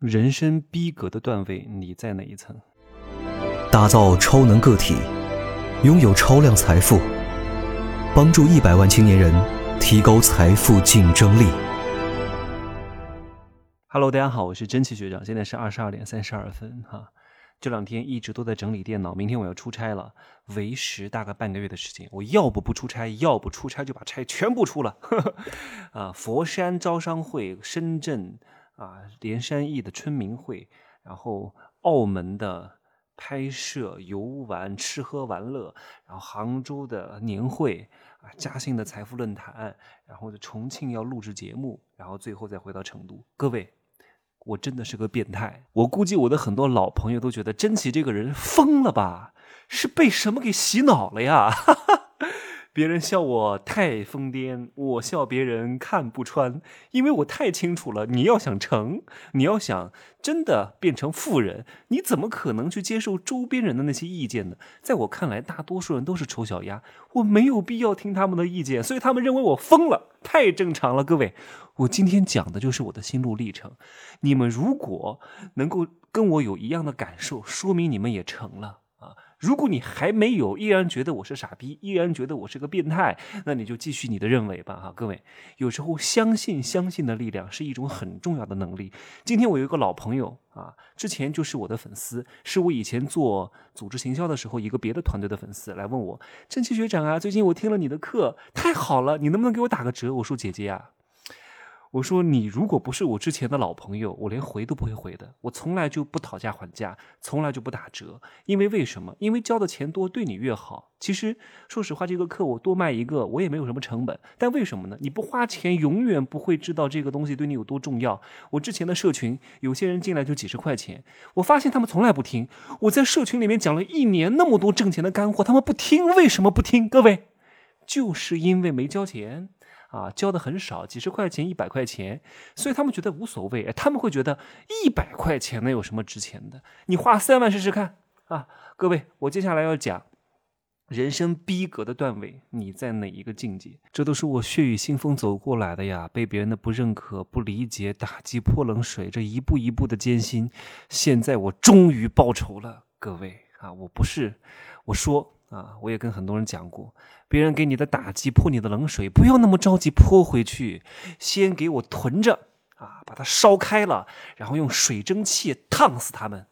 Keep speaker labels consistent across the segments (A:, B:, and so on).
A: 人生逼格的段位，你在哪一层？
B: 打造超能个体，拥有超量财富，帮助一百万青年人提高财富竞争力。
A: Hello，大家好，我是真奇学长，现在是二十二点三十二分哈。这两天一直都在整理电脑，明天我要出差了，为时大概半个月的时间，我要不不出差，要不出差就把差全部出了。啊，佛山招商会，深圳。啊，连山驿的春明会，然后澳门的拍摄、游玩、吃喝玩乐，然后杭州的年会，啊，嘉兴的财富论坛，然后重庆要录制节目，然后最后再回到成都。各位，我真的是个变态。我估计我的很多老朋友都觉得甄奇这个人疯了吧？是被什么给洗脑了呀？哈 哈别人笑我太疯癫，我笑别人看不穿，因为我太清楚了。你要想成，你要想真的变成富人，你怎么可能去接受周边人的那些意见呢？在我看来，大多数人都是丑小鸭，我没有必要听他们的意见，所以他们认为我疯了，太正常了。各位，我今天讲的就是我的心路历程。你们如果能够跟我有一样的感受，说明你们也成了。如果你还没有，依然觉得我是傻逼，依然觉得我是个变态，那你就继续你的认为吧，哈，各位，有时候相信相信的力量是一种很重要的能力。今天我有一个老朋友啊，之前就是我的粉丝，是我以前做组织行销的时候一个别的团队的粉丝来问我，正气学长啊，最近我听了你的课，太好了，你能不能给我打个折？我说姐姐啊。我说你如果不是我之前的老朋友，我连回都不会回的。我从来就不讨价还价，从来就不打折。因为为什么？因为交的钱多，对你越好。其实说实话，这个课我多卖一个，我也没有什么成本。但为什么呢？你不花钱，永远不会知道这个东西对你有多重要。我之前的社群，有些人进来就几十块钱，我发现他们从来不听。我在社群里面讲了一年那么多挣钱的干货，他们不听，为什么不听？各位，就是因为没交钱。啊，交的很少，几十块钱、一百块钱，所以他们觉得无所谓。他们会觉得一百块钱能有什么值钱的？你花三万试试看啊！各位，我接下来要讲人生逼格的段位，你在哪一个境界？这都是我血雨腥风走过来的呀！被别人的不认可、不理解、打击、泼冷水，这一步一步的艰辛，现在我终于报仇了。各位啊，我不是我说。啊，我也跟很多人讲过，别人给你的打击、泼你的冷水，不要那么着急泼回去，先给我囤着啊，把它烧开了，然后用水蒸气烫死他们。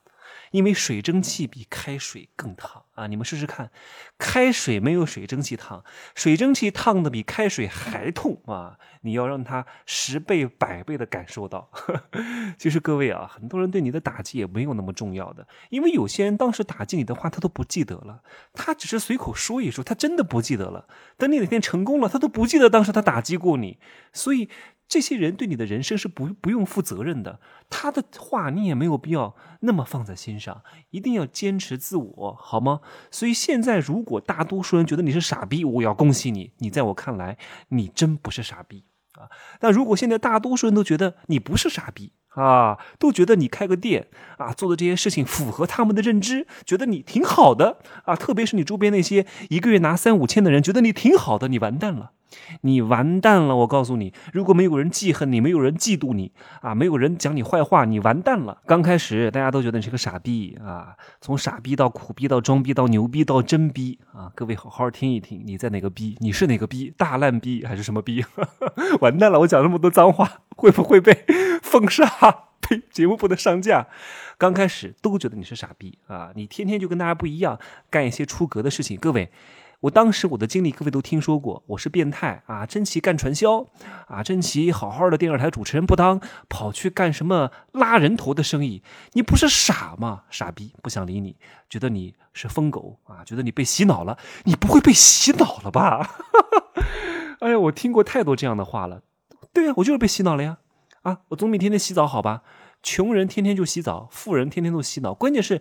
A: 因为水蒸气比开水更烫啊！你们试试看，开水没有水蒸气烫，水蒸气烫的比开水还痛啊！你要让他十倍、百倍的感受到。其实各位啊，很多人对你的打击也没有那么重要的，因为有些人当时打击你的话，他都不记得了，他只是随口说一说，他真的不记得了。等你哪天成功了，他都不记得当时他打击过你，所以。这些人对你的人生是不不用负责任的，他的话你也没有必要那么放在心上，一定要坚持自我，好吗？所以现在如果大多数人觉得你是傻逼，我要恭喜你，你在我看来你真不是傻逼啊。但如果现在大多数人都觉得你不是傻逼啊，都觉得你开个店啊做的这些事情符合他们的认知，觉得你挺好的啊，特别是你周边那些一个月拿三五千的人，觉得你挺好的，你完蛋了。你完蛋了！我告诉你，如果没有人记恨你，没有人嫉妒你啊，没有人讲你坏话，你完蛋了。刚开始大家都觉得你是个傻逼啊，从傻逼到苦逼到装逼到牛逼到真逼啊！各位好好听一听，你在哪个逼？你是哪个逼？大烂逼还是什么逼？完蛋了！我讲那么多脏话，会不会被 封杀？呸！节目不能上架。刚开始都觉得你是傻逼啊，你天天就跟大家不一样，干一些出格的事情。各位。我当时我的经历，各位都听说过，我是变态啊！真奇干传销啊！真奇好好的电视台主持人不当，跑去干什么拉人头的生意？你不是傻吗？傻逼，不想理你，觉得你是疯狗啊！觉得你被洗脑了？你不会被洗脑了吧？哎呀，我听过太多这样的话了。对呀，我就是被洗脑了呀！啊，我总比天天洗澡好吧？穷人天天就洗澡，富人天天都洗脑。关键是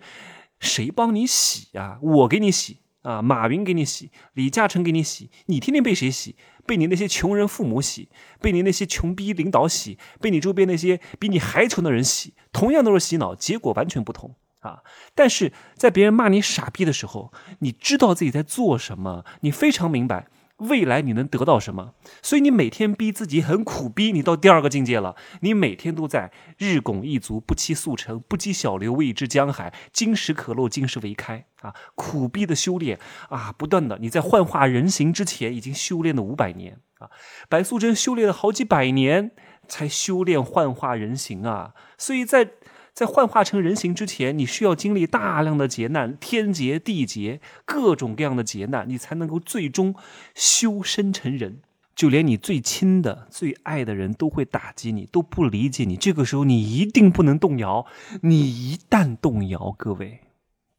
A: 谁帮你洗呀？我给你洗。啊，马云给你洗，李嘉诚给你洗，你天天被谁洗？被你那些穷人父母洗，被你那些穷逼领导洗，被你周边那些比你还穷的人洗，同样都是洗脑，结果完全不同啊！但是在别人骂你傻逼的时候，你知道自己在做什么，你非常明白未来你能得到什么？所以你每天逼自己很苦逼，你到第二个境界了。你每天都在日拱一卒，不期速成，不积小流，谓之江海。金石可镂，金石为开啊！苦逼的修炼啊，不断的你在幻化人形之前已经修炼了五百年啊。白素贞修炼了好几百年才修炼幻化人形啊，所以在。在幻化成人形之前，你需要经历大量的劫难，天劫地劫，各种各样的劫难，你才能够最终修身成人。就连你最亲的、最爱的人都会打击你，都不理解你。这个时候，你一定不能动摇。你一旦动摇，各位，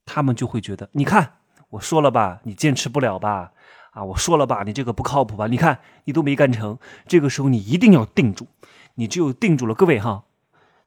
A: 他们就会觉得，你看，我说了吧，你坚持不了吧？啊，我说了吧，你这个不靠谱吧？你看，你都没干成。这个时候，你一定要定住。你只有定住了，各位哈。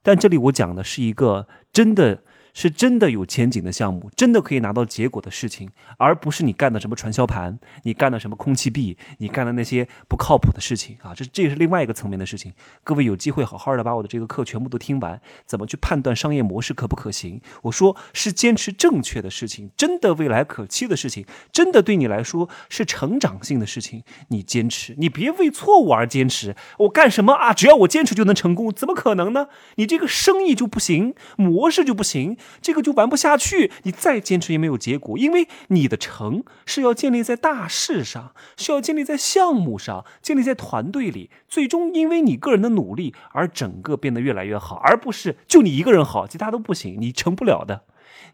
A: 但这里我讲的是一个真的。是真的有前景的项目，真的可以拿到结果的事情，而不是你干的什么传销盘，你干的什么空气币，你干的那些不靠谱的事情啊！这这也是另外一个层面的事情。各位有机会好好的把我的这个课全部都听完，怎么去判断商业模式可不可行？我说是坚持正确的事情，真的未来可期的事情，真的对你来说是成长性的事情，你坚持，你别为错误而坚持。我干什么啊？只要我坚持就能成功？怎么可能呢？你这个生意就不行，模式就不行。这个就玩不下去，你再坚持也没有结果，因为你的成是要建立在大事上，是要建立在项目上，建立在团队里，最终因为你个人的努力而整个变得越来越好，而不是就你一个人好，其他都不行，你成不了的。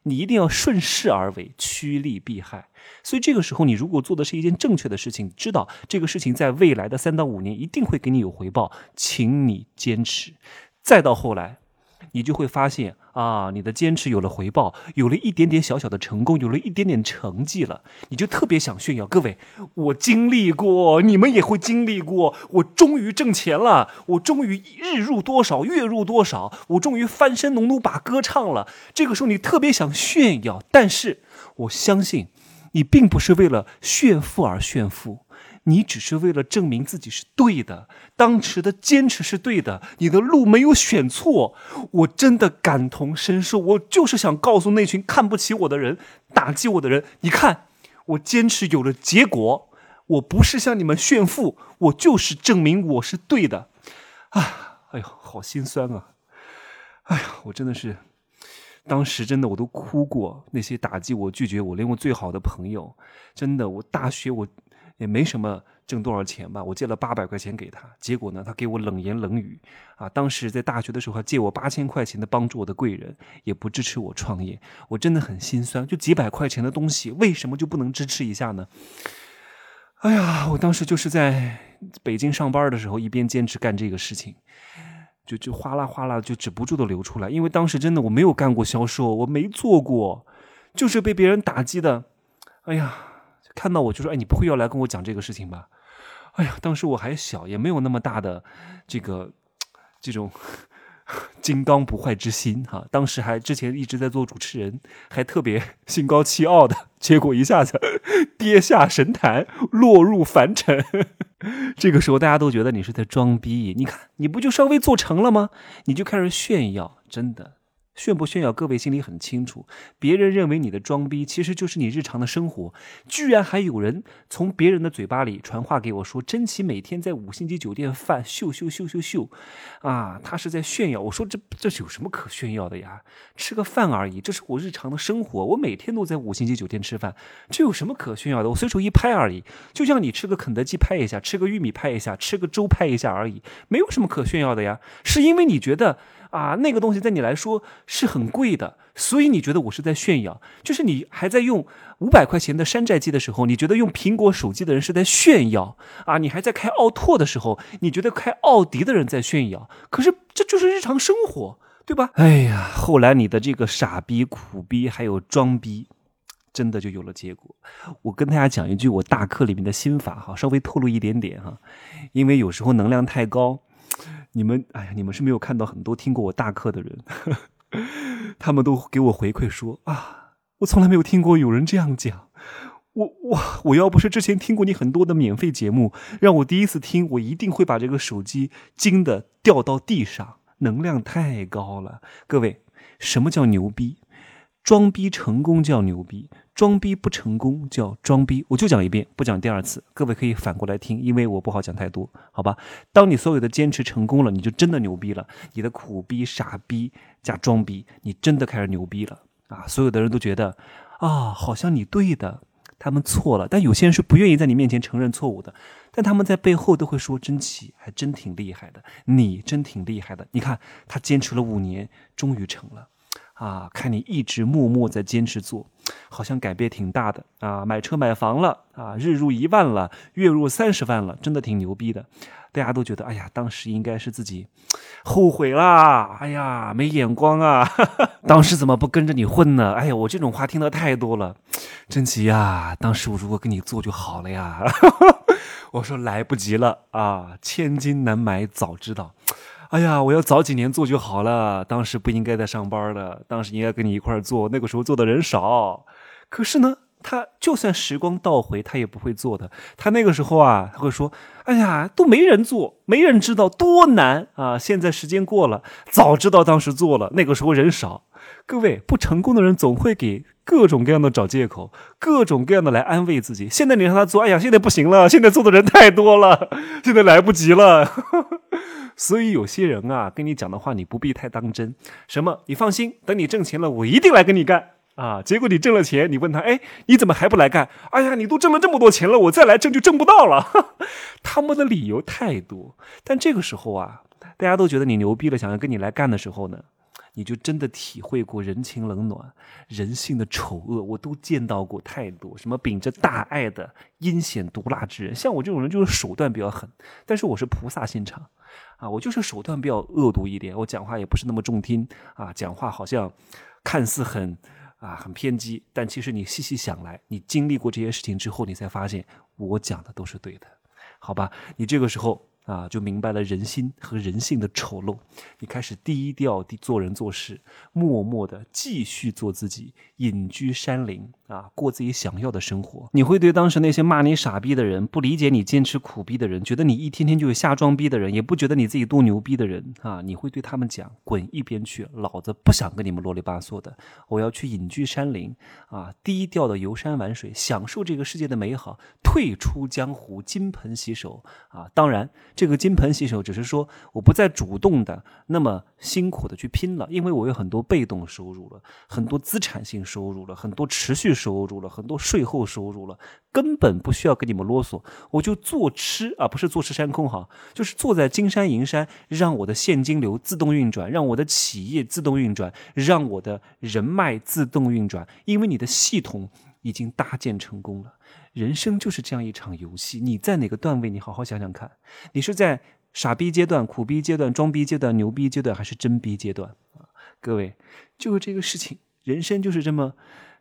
A: 你一定要顺势而为，趋利避害。所以这个时候，你如果做的是一件正确的事情，知道这个事情在未来的三到五年一定会给你有回报，请你坚持。再到后来。你就会发现啊，你的坚持有了回报，有了一点点小小的成功，有了一点点成绩了，你就特别想炫耀。各位，我经历过，你们也会经历过。我终于挣钱了，我终于日入多少，月入多少，我终于翻身农奴把歌唱了。这个时候你特别想炫耀，但是我相信，你并不是为了炫富而炫富。你只是为了证明自己是对的，当时的坚持是对的，你的路没有选错。我真的感同身受，我就是想告诉那群看不起我的人、打击我的人，你看，我坚持有了结果，我不是向你们炫富，我就是证明我是对的。啊，哎呦，好心酸啊！哎呀，我真的是，当时真的我都哭过。那些打击我、拒绝我，连我最好的朋友，真的，我大学我。也没什么挣多少钱吧，我借了八百块钱给他，结果呢，他给我冷言冷语啊！当时在大学的时候还，借我八千块钱的帮助我的贵人，也不支持我创业，我真的很心酸。就几百块钱的东西，为什么就不能支持一下呢？哎呀，我当时就是在北京上班的时候，一边坚持干这个事情，就就哗啦哗啦就止不住的流出来，因为当时真的我没有干过销售，我没做过，就是被别人打击的，哎呀。看到我就说：“哎，你不会要来跟我讲这个事情吧？”哎呀，当时我还小，也没有那么大的这个这种 金刚不坏之心哈。当时还之前一直在做主持人，还特别 心高气傲的，结果一下子 跌下神坛，落入凡尘。这个时候大家都觉得你是在装逼。你看，你不就稍微做成了吗？你就开始炫耀，真的。炫不炫耀，各位心里很清楚。别人认为你的装逼，其实就是你日常的生活。居然还有人从别人的嘴巴里传话给我说，真奇每天在五星级酒店饭秀秀秀秀秀，啊，他是在炫耀。我说这这是有什么可炫耀的呀？吃个饭而已，这是我日常的生活。我每天都在五星级酒店吃饭，这有什么可炫耀的？我随手一拍而已，就像你吃个肯德基拍一下，吃个玉米拍一下，吃个粥拍一下而已，没有什么可炫耀的呀。是因为你觉得。啊，那个东西在你来说是很贵的，所以你觉得我是在炫耀。就是你还在用五百块钱的山寨机的时候，你觉得用苹果手机的人是在炫耀啊？你还在开奥拓的时候，你觉得开奥迪的人在炫耀。可是这就是日常生活，对吧？哎呀，后来你的这个傻逼、苦逼还有装逼，真的就有了结果。我跟大家讲一句我大课里面的心法哈，稍微透露一点点哈，因为有时候能量太高。你们，哎呀，你们是没有看到很多听过我大课的人，他们都给我回馈说啊，我从来没有听过有人这样讲。我我我要不是之前听过你很多的免费节目，让我第一次听，我一定会把这个手机惊的掉到地上，能量太高了。各位，什么叫牛逼？装逼成功叫牛逼，装逼不成功叫装逼。我就讲一遍，不讲第二次。各位可以反过来听，因为我不好讲太多，好吧？当你所有的坚持成功了，你就真的牛逼了。你的苦逼、傻逼加装逼，你真的开始牛逼了啊！所有的人都觉得啊，好像你对的，他们错了。但有些人是不愿意在你面前承认错误的，但他们在背后都会说：“真奇，还真挺厉害的，你真挺厉害的。”你看他坚持了五年，终于成了。啊，看你一直默默在坚持做，好像改变挺大的啊！买车买房了啊，日入一万了，月入三十万了，真的挺牛逼的。大家都觉得，哎呀，当时应该是自己后悔啦，哎呀，没眼光啊，当时怎么不跟着你混呢？哎呀，我这种话听得太多了。真奇呀，当时我如果跟你做就好了呀。我说来不及了啊，千金难买早知道。哎呀，我要早几年做就好了。当时不应该在上班的，当时应该跟你一块做。那个时候做的人少，可是呢，他就算时光倒回，他也不会做的。他那个时候啊，他会说：“哎呀，都没人做，没人知道多难啊！”现在时间过了，早知道当时做了。那个时候人少，各位不成功的人总会给各种各样的找借口，各种各样的来安慰自己。现在你让他做，哎呀，现在不行了，现在做的人太多了，现在来不及了。所以有些人啊，跟你讲的话，你不必太当真。什么？你放心，等你挣钱了，我一定来跟你干啊！结果你挣了钱，你问他，哎，你怎么还不来干？哎呀，你都挣了这么多钱了，我再来挣就挣不到了。他们的理由太多。但这个时候啊，大家都觉得你牛逼了，想要跟你来干的时候呢，你就真的体会过人情冷暖、人性的丑恶，我都见到过太多。什么秉着大爱的阴险毒辣之人，像我这种人就是手段比较狠，但是我是菩萨心肠。啊，我就是手段比较恶毒一点，我讲话也不是那么中听啊，讲话好像看似很啊很偏激，但其实你细细想来，你经历过这些事情之后，你才发现我讲的都是对的，好吧？你这个时候。啊，就明白了人心和人性的丑陋。你开始低调地做人做事，默默地继续做自己，隐居山林啊，过自己想要的生活。你会对当时那些骂你傻逼的人、不理解你坚持苦逼的人、觉得你一天天就瞎装逼的人、也不觉得你自己多牛逼的人啊，你会对他们讲：滚一边去，老子不想跟你们啰里吧嗦的。我要去隐居山林啊，低调的游山玩水，享受这个世界的美好，退出江湖，金盆洗手啊。当然。这个金盆洗手，只是说我不再主动的那么辛苦的去拼了，因为我有很多被动收入了，很多资产性收入了，很多持续收入了，很多税后收入了，根本不需要跟你们啰嗦，我就坐吃啊，不是坐吃山空哈，就是坐在金山银山，让我的现金流自动运转，让我的企业自动运转，让我的人脉自动运转，因为你的系统已经搭建成功了。人生就是这样一场游戏，你在哪个段位？你好好想想看，你是在傻逼阶段、苦逼阶段、装逼阶段、牛逼阶段，还是真逼阶段啊？各位，就是这个事情，人生就是这么，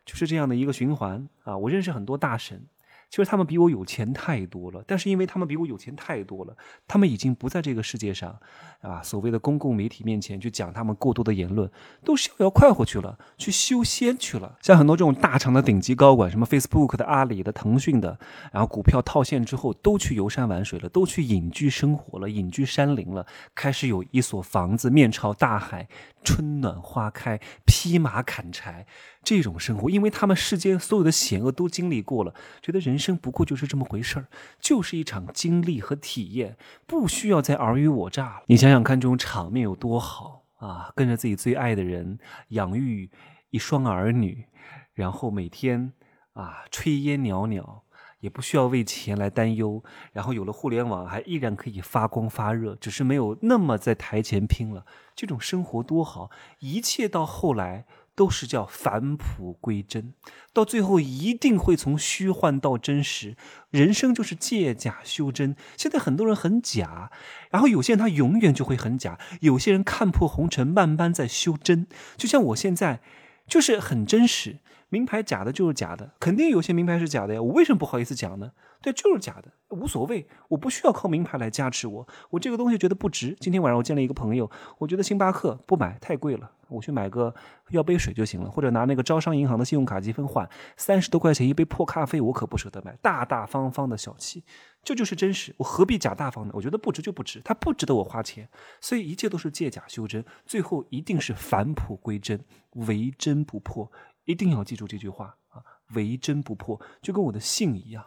A: 就是这样的一个循环啊！我认识很多大神。其实他们比我有钱太多了，但是因为他们比我有钱太多了，他们已经不在这个世界上，啊，所谓的公共媒体面前去讲他们过多的言论，都逍遥快活去了，去修仙去了。像很多这种大厂的顶级高管，什么 Facebook 的、阿里的、腾讯的，然后股票套现之后，都去游山玩水了，都去隐居生活了，隐居山林了，开始有一所房子面朝大海，春暖花开，披马砍柴。这种生活，因为他们世间所有的险恶都经历过了，觉得人生不过就是这么回事儿，就是一场经历和体验，不需要再尔虞我诈了。你想想看，这种场面有多好啊！跟着自己最爱的人，养育一双儿女，然后每天啊炊烟袅袅，也不需要为钱来担忧。然后有了互联网，还依然可以发光发热，只是没有那么在台前拼了。这种生活多好！一切到后来。都是叫返璞归真，到最后一定会从虚幻到真实。人生就是借假修真。现在很多人很假，然后有些人他永远就会很假。有些人看破红尘，慢慢在修真。就像我现在，就是很真实。名牌假的就是假的，肯定有些名牌是假的呀。我为什么不好意思讲呢？对，就是假的，无所谓，我不需要靠名牌来加持我。我这个东西觉得不值。今天晚上我见了一个朋友，我觉得星巴克不买太贵了，我去买个要杯水就行了，或者拿那个招商银行的信用卡积分换三十多块钱一杯破咖啡，我可不舍得买。大大方方的小气，这就是真实。我何必假大方呢？我觉得不值就不值，它不值得我花钱。所以一切都是借假修真，最后一定是返璞归真，唯真不破。一定要记住这句话啊，唯真不破，就跟我的姓一样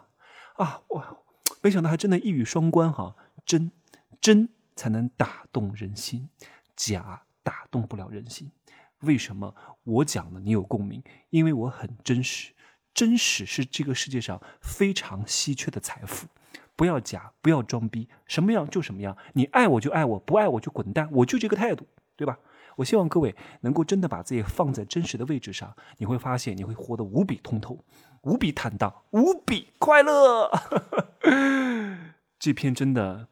A: 啊！哇，没想到还真的一语双关哈，真真才能打动人心，假打动不了人心。为什么我讲了你有共鸣？因为我很真实，真实是这个世界上非常稀缺的财富。不要假，不要装逼，什么样就什么样。你爱我就爱我，不爱我就滚蛋，我就这个态度，对吧？我希望各位能够真的把自己放在真实的位置上，你会发现你会活得无比通透、无比坦荡、无比快乐。这篇真的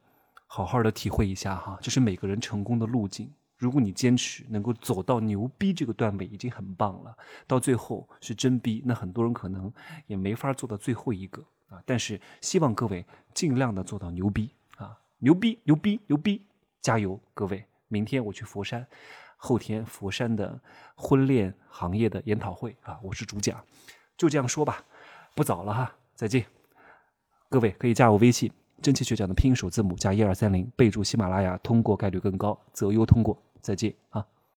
A: 好好的体会一下哈，这是每个人成功的路径。如果你坚持能够走到牛逼这个段位，已经很棒了。到最后是真逼，那很多人可能也没法做到最后一个啊。但是希望各位尽量的做到牛逼啊，牛逼牛逼牛逼，加油，各位！明天我去佛山。后天佛山的婚恋行业的研讨会啊，我是主讲，就这样说吧，不早了哈，再见。各位可以加我微信，真气学长的拼音首字母加一二三零，备注喜马拉雅，通过概率更高，择优通过。再见啊。